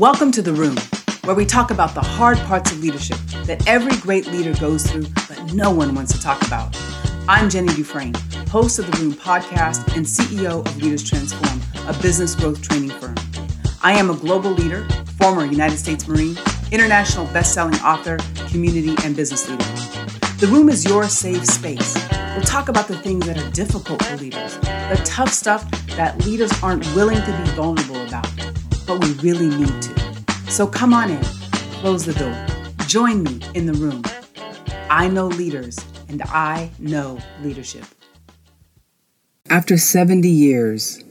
Welcome to The Room, where we talk about the hard parts of leadership that every great leader goes through, but no one wants to talk about. I'm Jenny DuFresne, host of the Room podcast and CEO of Leaders Transform, a business growth training firm. I am a global leader, former United States Marine, international best-selling author, community and business leader. The Room is your safe space. We'll talk about the things that are difficult for leaders, the tough stuff that leaders aren't willing to be vulnerable about, but we really need to. So come on in, close the door, join me in the room. I know leaders, and I know leadership. After 70 years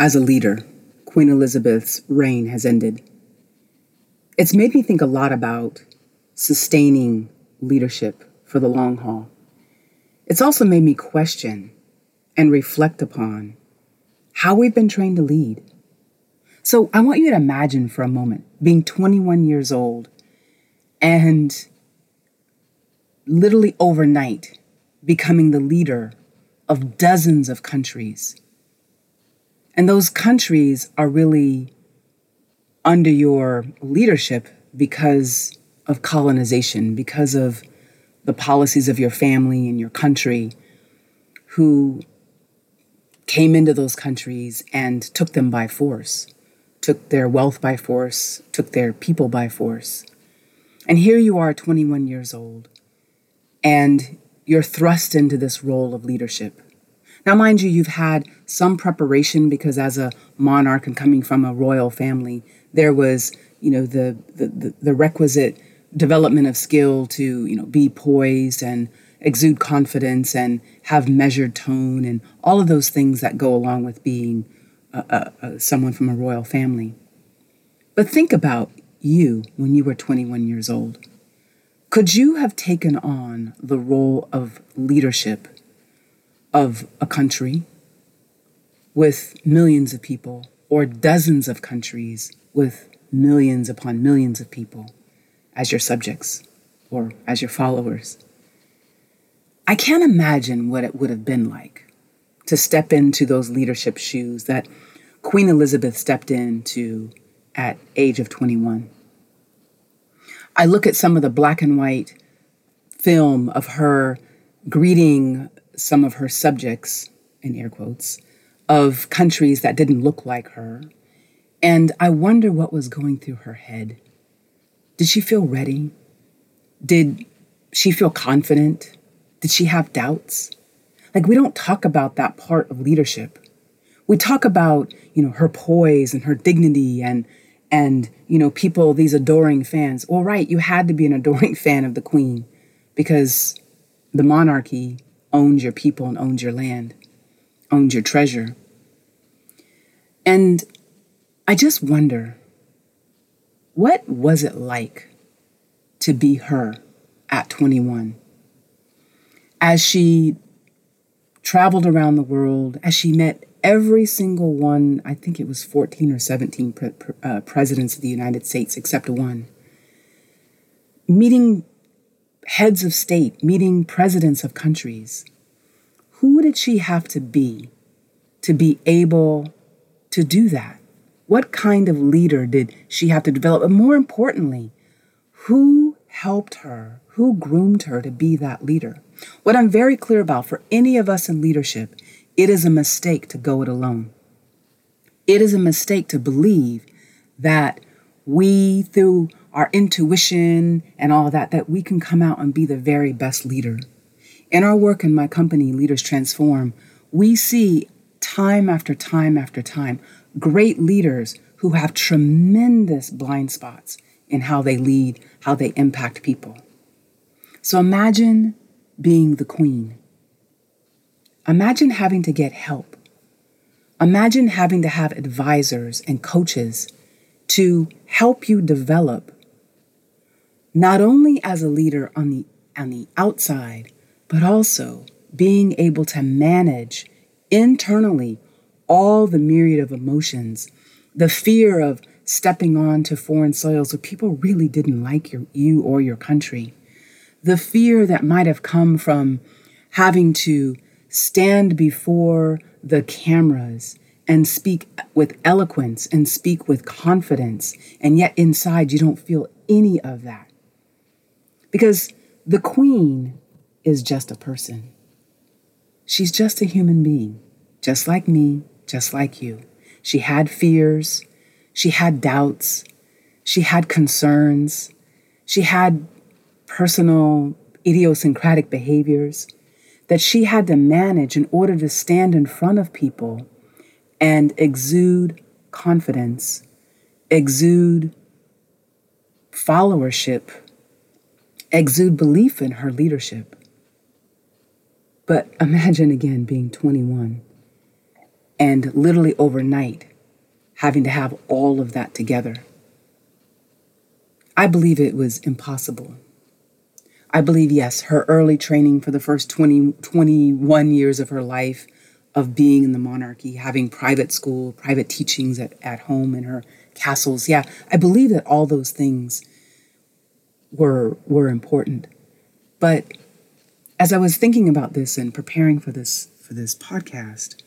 as a leader, Queen Elizabeth's reign has ended. It's made me think a lot about sustaining leadership for the long haul. It's also made me question and reflect upon how we've been trained to lead. So I want you to imagine for a moment being 21 years old and literally overnight becoming the leader of dozens of countries. And those countries are really under your leadership because of colonization, because of the policies of your family and your country who came into those countries and took them by force, took their wealth by force, took their people by force. And here you are, 21 years old, and you're thrust into this role of leadership. Now, mind you, you've had some preparation because as a monarch and coming from a royal family, there was, you know, the, the, the, requisite development of skill to, you know, be poised and exude confidence and have measured tone and all of those things that go along with being someone from a royal family. But think about you when you were 21 years old. Could you have taken on the role of leadership of a country with millions of people or dozens of countries with millions upon millions of people as your subjects or as your followers? I can't imagine what it would have been like to step into those leadership shoes that Queen Elizabeth stepped into at age of 21. I look at some of the black and white film of her greeting some of her subjects, in air quotes, of countries that didn't look like her. And I wonder what was going through her head. Did she feel ready? Did she feel confident? Did she have doubts? Like, we don't talk about that part of leadership. We talk about, you know, her poise and her dignity and and you know people these adoring fans. Well right you had to be an adoring fan of the queen because the monarchy owns your people and owns your land owns your treasure. And i just wonder what was it like to be her at 21 as she traveled around the world as she met every single one, I think it was 14 or 17 pre- uh, presidents of the United States, except one, meeting heads of state, meeting presidents of countries. Who did she have to be to be able to do that? What kind of leader did she have to develop? And more importantly, who helped her? Who groomed her to be that leader? What I'm very clear about for any of us in leadership it is a mistake to go it alone. It is a mistake to believe that we, through our intuition and all that, that we can come out and be the very best leader. In our work in my company, Leaders Transform, we see time after time after time great leaders who have tremendous blind spots in how they lead, how they impact people. So imagine being the queen Imagine having to get help. Imagine having to have advisors and coaches to help you develop not only as a leader on the on the outside, but also being able to manage internally all the myriad of emotions, the fear of stepping onto foreign soils where people really didn't like your, you or your country, the fear that might have come from having to stand before the cameras and speak with eloquence and speak with confidence, and yet inside you don't feel any of that. Because the queen is just a person. She's just a human being, just like me, just like you. She had fears, she had doubts, she had concerns, she had personal idiosyncratic behaviors that she had to manage in order to stand in front of people and exude confidence, exude followership, exude belief in her leadership. But imagine again being 21 and literally overnight having to have all of that together. I believe it was impossible. I believe, yes, her early training for the first 20, 21 years of her life of being in the monarchy, having private school, private teachings at, at home in her castles. Yeah, I believe that all those things were were important. But as I was thinking about this and preparing for this for this podcast,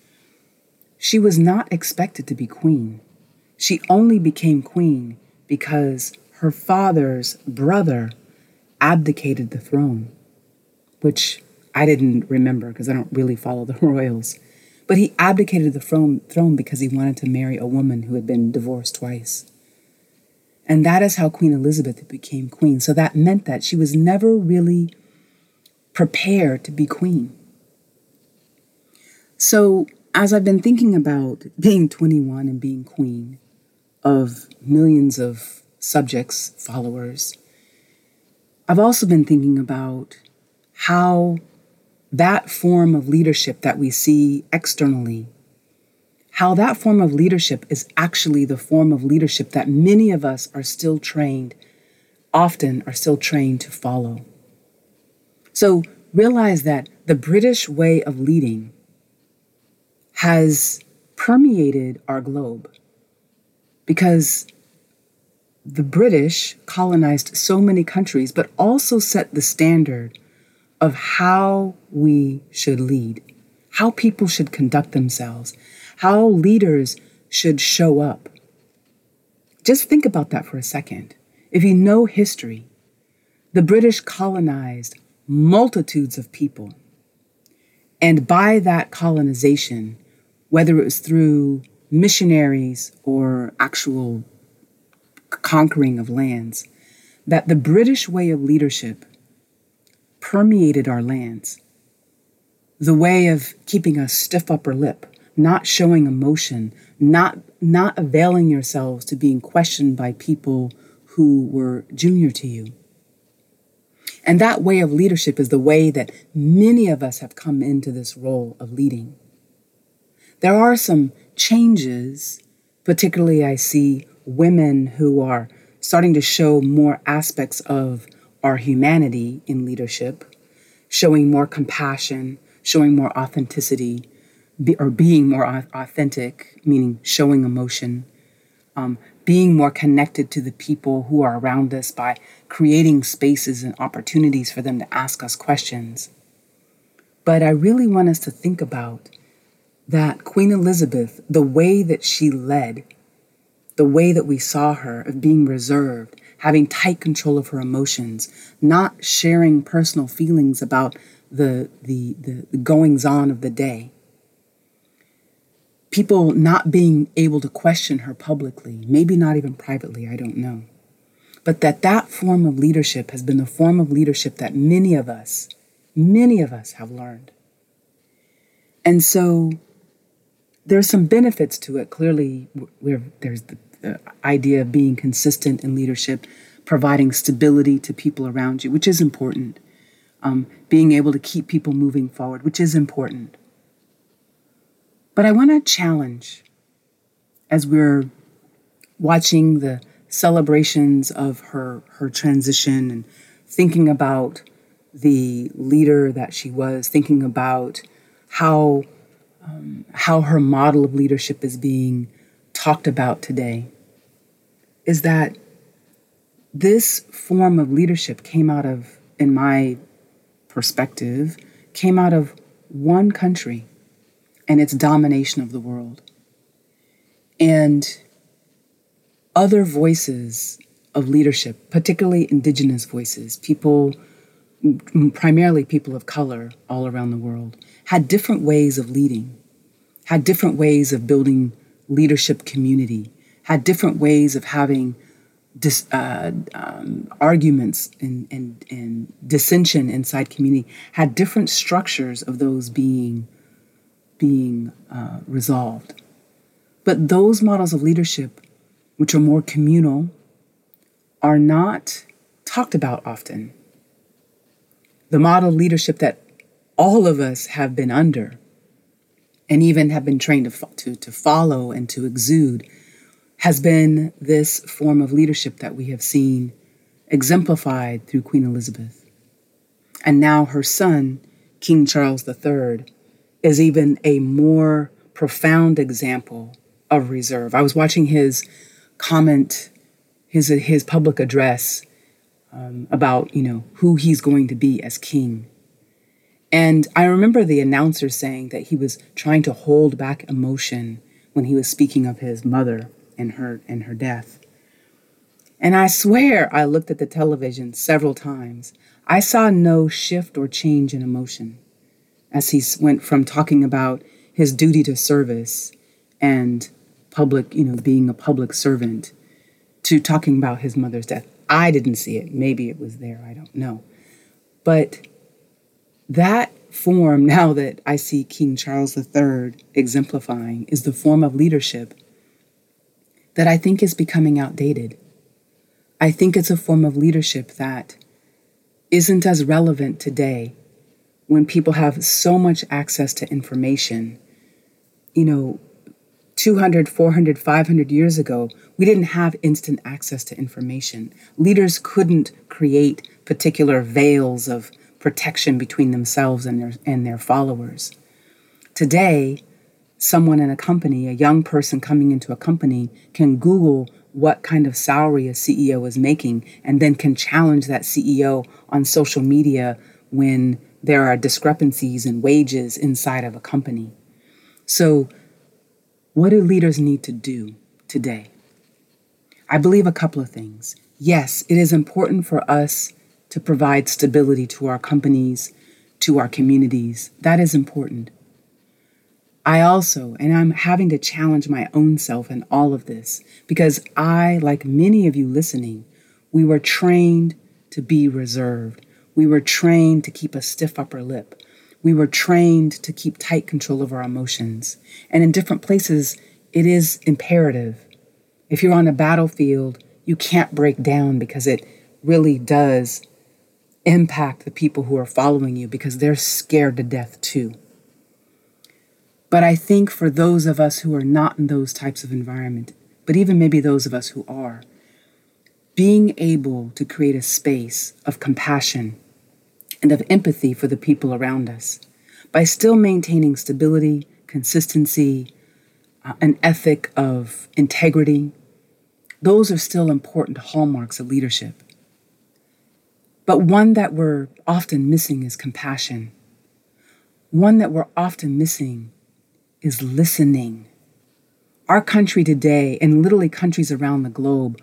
she was not expected to be queen. She only became queen because her father's brother abdicated the throne, which I didn't remember because I don't really follow the royals. But he abdicated the throne, throne because he wanted to marry a woman who had been divorced twice. And that is how Queen Elizabeth became queen. So that meant that she was never really prepared to be queen. So as I've been thinking about being 21 and being queen of millions of subjects, followers, I've also been thinking about how that form of leadership that we see externally, how that form of leadership is actually the form of leadership that many of us are still trained, often are still trained to follow. So realize that the British way of leading has permeated our globe because the British colonized so many countries, but also set the standard of how we should lead, how people should conduct themselves, how leaders should show up. Just think about that for a second. If you know history, the British colonized multitudes of people. And by that colonization, whether it was through missionaries or actual conquering of lands, that the British way of leadership permeated our lands. The way of keeping a stiff upper lip, not showing emotion, not, not availing yourselves to being questioned by people who were junior to you. And that way of leadership is the way that many of us have come into this role of leading. There are some changes, particularly I see women who are starting to show more aspects of our humanity in leadership, showing more compassion, showing more authenticity, be, or being more authentic, meaning showing emotion, um, being more connected to the people who are around us by creating spaces and opportunities for them to ask us questions. But I really want us to think about that Queen Elizabeth, the way that she led, the way that we saw her of being reserved, having tight control of her emotions, not sharing personal feelings about the, the, the, goings on of the day. People not being able to question her publicly, maybe not even privately, I don't know. But that that form of leadership has been the form of leadership that many of us, many of us have learned. And so there's some benefits to it. Clearly, there's the, the idea of being consistent in leadership, providing stability to people around you, which is important. Um, being able to keep people moving forward, which is important. But I want to challenge as we're watching the celebrations of her her transition and thinking about the leader that she was, thinking about how um, how her model of leadership is being talked about today is that this form of leadership came out of, in my perspective, came out of one country and its domination of the world. And other voices of leadership, particularly indigenous voices, people, primarily people of color all around the world, had different ways of leading, had different ways of building leadership community, had different ways of having dis, uh, um, arguments and, and, and dissension inside community, had different structures of those being, being uh, resolved. But those models of leadership, which are more communal, are not talked about often. The model leadership that all of us have been under and even have been trained to, to, to follow and to exude has been this form of leadership that we have seen exemplified through Queen Elizabeth. And now her son, King Charles III, is even a more profound example of reserve. I was watching his comment, his, his public address um, about, you know, who he's going to be as king. And I remember the announcer saying that he was trying to hold back emotion when he was speaking of his mother and her and her death. And I swear I looked at the television several times. I saw no shift or change in emotion as he went from talking about his duty to service and public, you know, being a public servant to talking about his mother's death. I didn't see it. Maybe it was there. I don't know. But that form, now that I see King Charles III exemplifying, is the form of leadership that I think is becoming outdated. I think it's a form of leadership that isn't as relevant today when people have so much access to information. You know, 200, 400, 500 years ago, we didn't have instant access to information. Leaders couldn't create particular veils of protection between themselves and their, and their followers. Today, someone in a company, a young person coming into a company, can Google what kind of salary a CEO is making and then can challenge that CEO on social media when there are discrepancies in wages inside of a company. So, what do leaders need to do today? I believe a couple of things. Yes, it is important for us to provide stability to our companies, to our communities. That is important. I also, and I'm having to challenge my own self in all of this because I, like many of you listening, we were trained to be reserved. We were trained to keep a stiff upper lip. We were trained to keep tight control of our emotions. And in different places, it is imperative. If you're on a battlefield, you can't break down because it really does impact the people who are following you because they're scared to death too. But I think for those of us who are not in those types of environment, but even maybe those of us who are, being able to create a space of compassion and of empathy for the people around us by still maintaining stability, consistency, uh, an ethic of integrity, those are still important hallmarks of leadership. But one that we're often missing is compassion. One that we're often missing is listening. Our country today, and literally countries around the globe,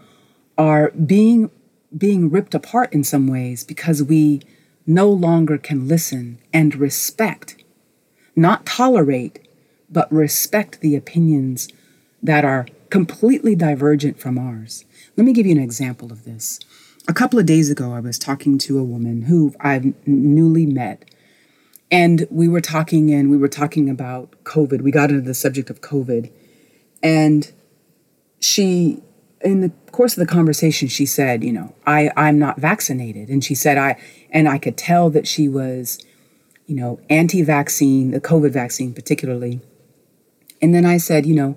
are being, being ripped apart in some ways because we no longer can listen and respect, not tolerate, but respect the opinions that are completely divergent from ours. Let me give you an example of this a couple of days ago, I was talking to a woman who I've newly met. And we were talking and we were talking about COVID. We got into the subject of COVID. And she, in the course of the conversation, she said, you know, I, I'm not vaccinated. And she said, I, and I could tell that she was, you know, anti vaccine, the COVID vaccine particularly. And then I said, you know,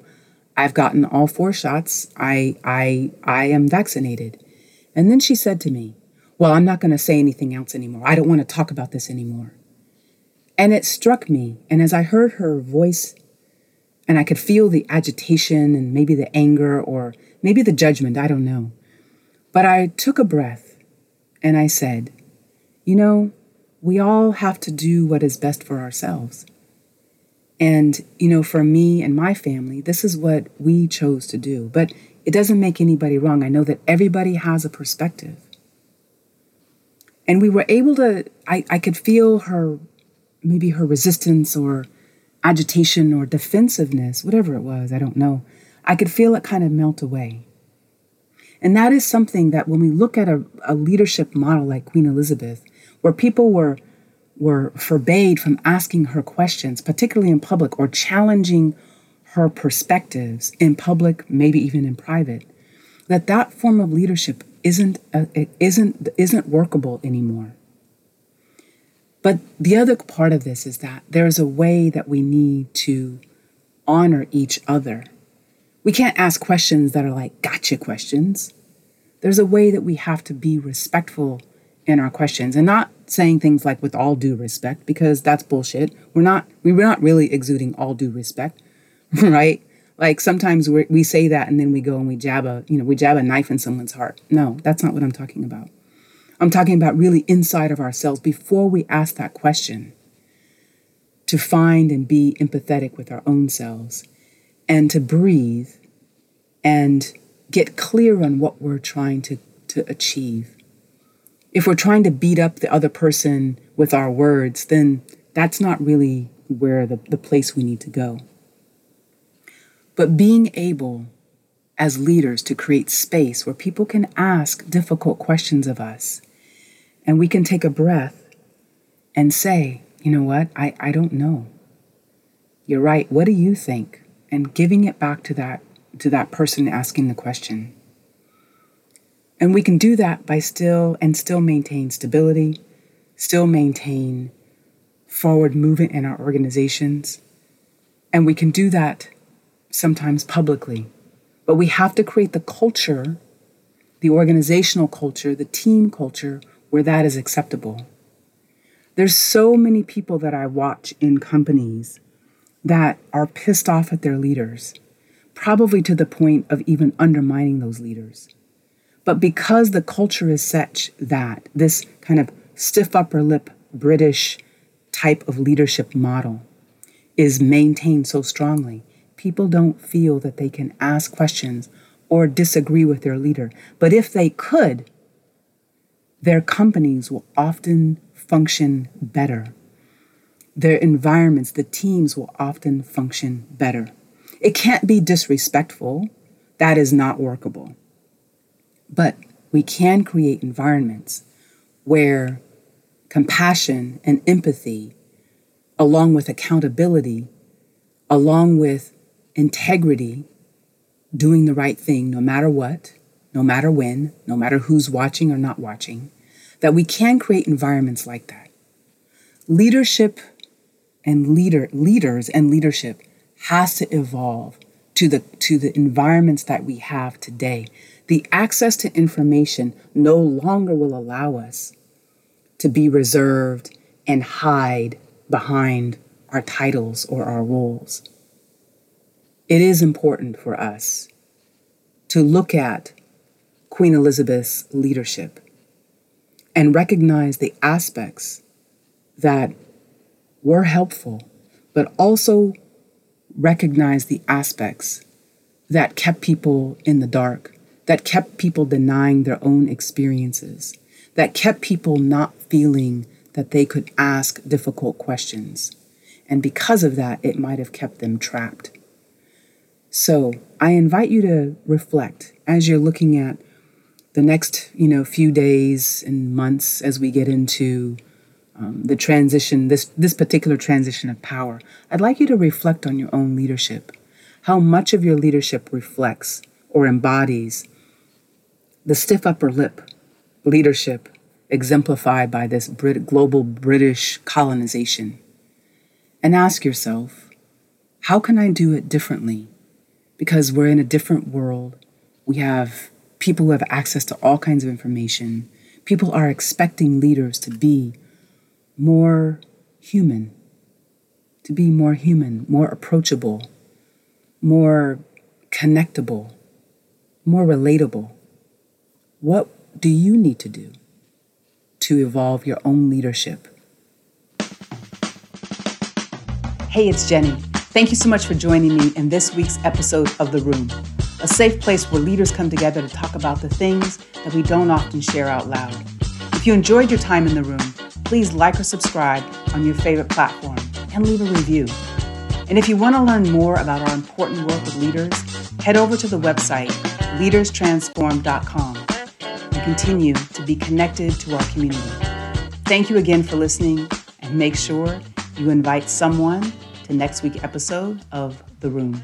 I've gotten all four shots. I, I, I am vaccinated. And then she said to me, Well, I'm not going to say anything else anymore. I don't want to talk about this anymore. And it struck me. And as I heard her voice, and I could feel the agitation and maybe the anger or maybe the judgment, I don't know. But I took a breath and I said, You know, we all have to do what is best for ourselves. And, you know, for me and my family, this is what we chose to do. But it doesn't make anybody wrong. I know that everybody has a perspective. And we were able to, I, I could feel her, maybe her resistance or agitation or defensiveness, whatever it was, I don't know. I could feel it kind of melt away. And that is something that when we look at a, a leadership model like Queen Elizabeth, where people were were forbade from asking her questions, particularly in public, or challenging her perspectives in public, maybe even in private, that that form of leadership isn't uh, isn't isn't workable anymore. But the other part of this is that there's a way that we need to honor each other. We can't ask questions that are like gotcha questions. There's a way that we have to be respectful in our questions and not saying things like with all due respect because that's bullshit. We're not we're not really exuding all due respect, right? Like sometimes we we say that and then we go and we jab a you know we jab a knife in someone's heart. No, that's not what I'm talking about. I'm talking about really inside of ourselves before we ask that question to find and be empathetic with our own selves and to breathe and get clear on what we're trying to, to achieve if we're trying to beat up the other person with our words, then that's not really where the, the place we need to go. But being able as leaders to create space where people can ask difficult questions of us and we can take a breath and say, you know what, I, I don't know. You're right. What do you think? And giving it back to that to that person asking the question. And we can do that by still and still maintain stability, still maintain forward movement in our organizations. And we can do that sometimes publicly. But we have to create the culture, the organizational culture, the team culture where that is acceptable. There's so many people that I watch in companies that are pissed off at their leaders, probably to the point of even undermining those leaders. But because the culture is such that this kind of stiff upper lip British type of leadership model is maintained so strongly, people don't feel that they can ask questions or disagree with their leader. But if they could, their companies will often function better. Their environments, the teams will often function better. It can't be disrespectful. That is not workable. But we can create environments where compassion and empathy, along with accountability, along with integrity, doing the right thing no matter what, no matter when, no matter who's watching or not watching, that we can create environments like that. Leadership and leader leaders and leadership has to evolve to the to the environments that we have today the access to information no longer will allow us to be reserved and hide behind our titles or our roles. It is important for us to look at Queen Elizabeth's leadership and recognize the aspects that were helpful, but also recognize the aspects that kept people in the dark that kept people denying their own experiences, that kept people not feeling that they could ask difficult questions. And because of that, it might have kept them trapped. So I invite you to reflect as you're looking at the next, you know, few days and months as we get into um, the transition, this this particular transition of power. I'd like you to reflect on your own leadership, how much of your leadership reflects or embodies the stiff upper lip leadership exemplified by this Brit- global British colonization. And ask yourself, how can I do it differently? Because we're in a different world. We have people who have access to all kinds of information. People are expecting leaders to be more human, to be more human, more approachable, more connectable, more relatable. What do you need to do to evolve your own leadership? Hey, it's Jenny. Thank you so much for joining me in this week's episode of The Room, a safe place where leaders come together to talk about the things that we don't often share out loud. If you enjoyed your time in the room, please like or subscribe on your favorite platform and leave a review. And if you want to learn more about our important work with leaders, head over to the website leaderstransform.com and continue to be connected to our community. Thank you again for listening and make sure you invite someone to next week's episode of The Room.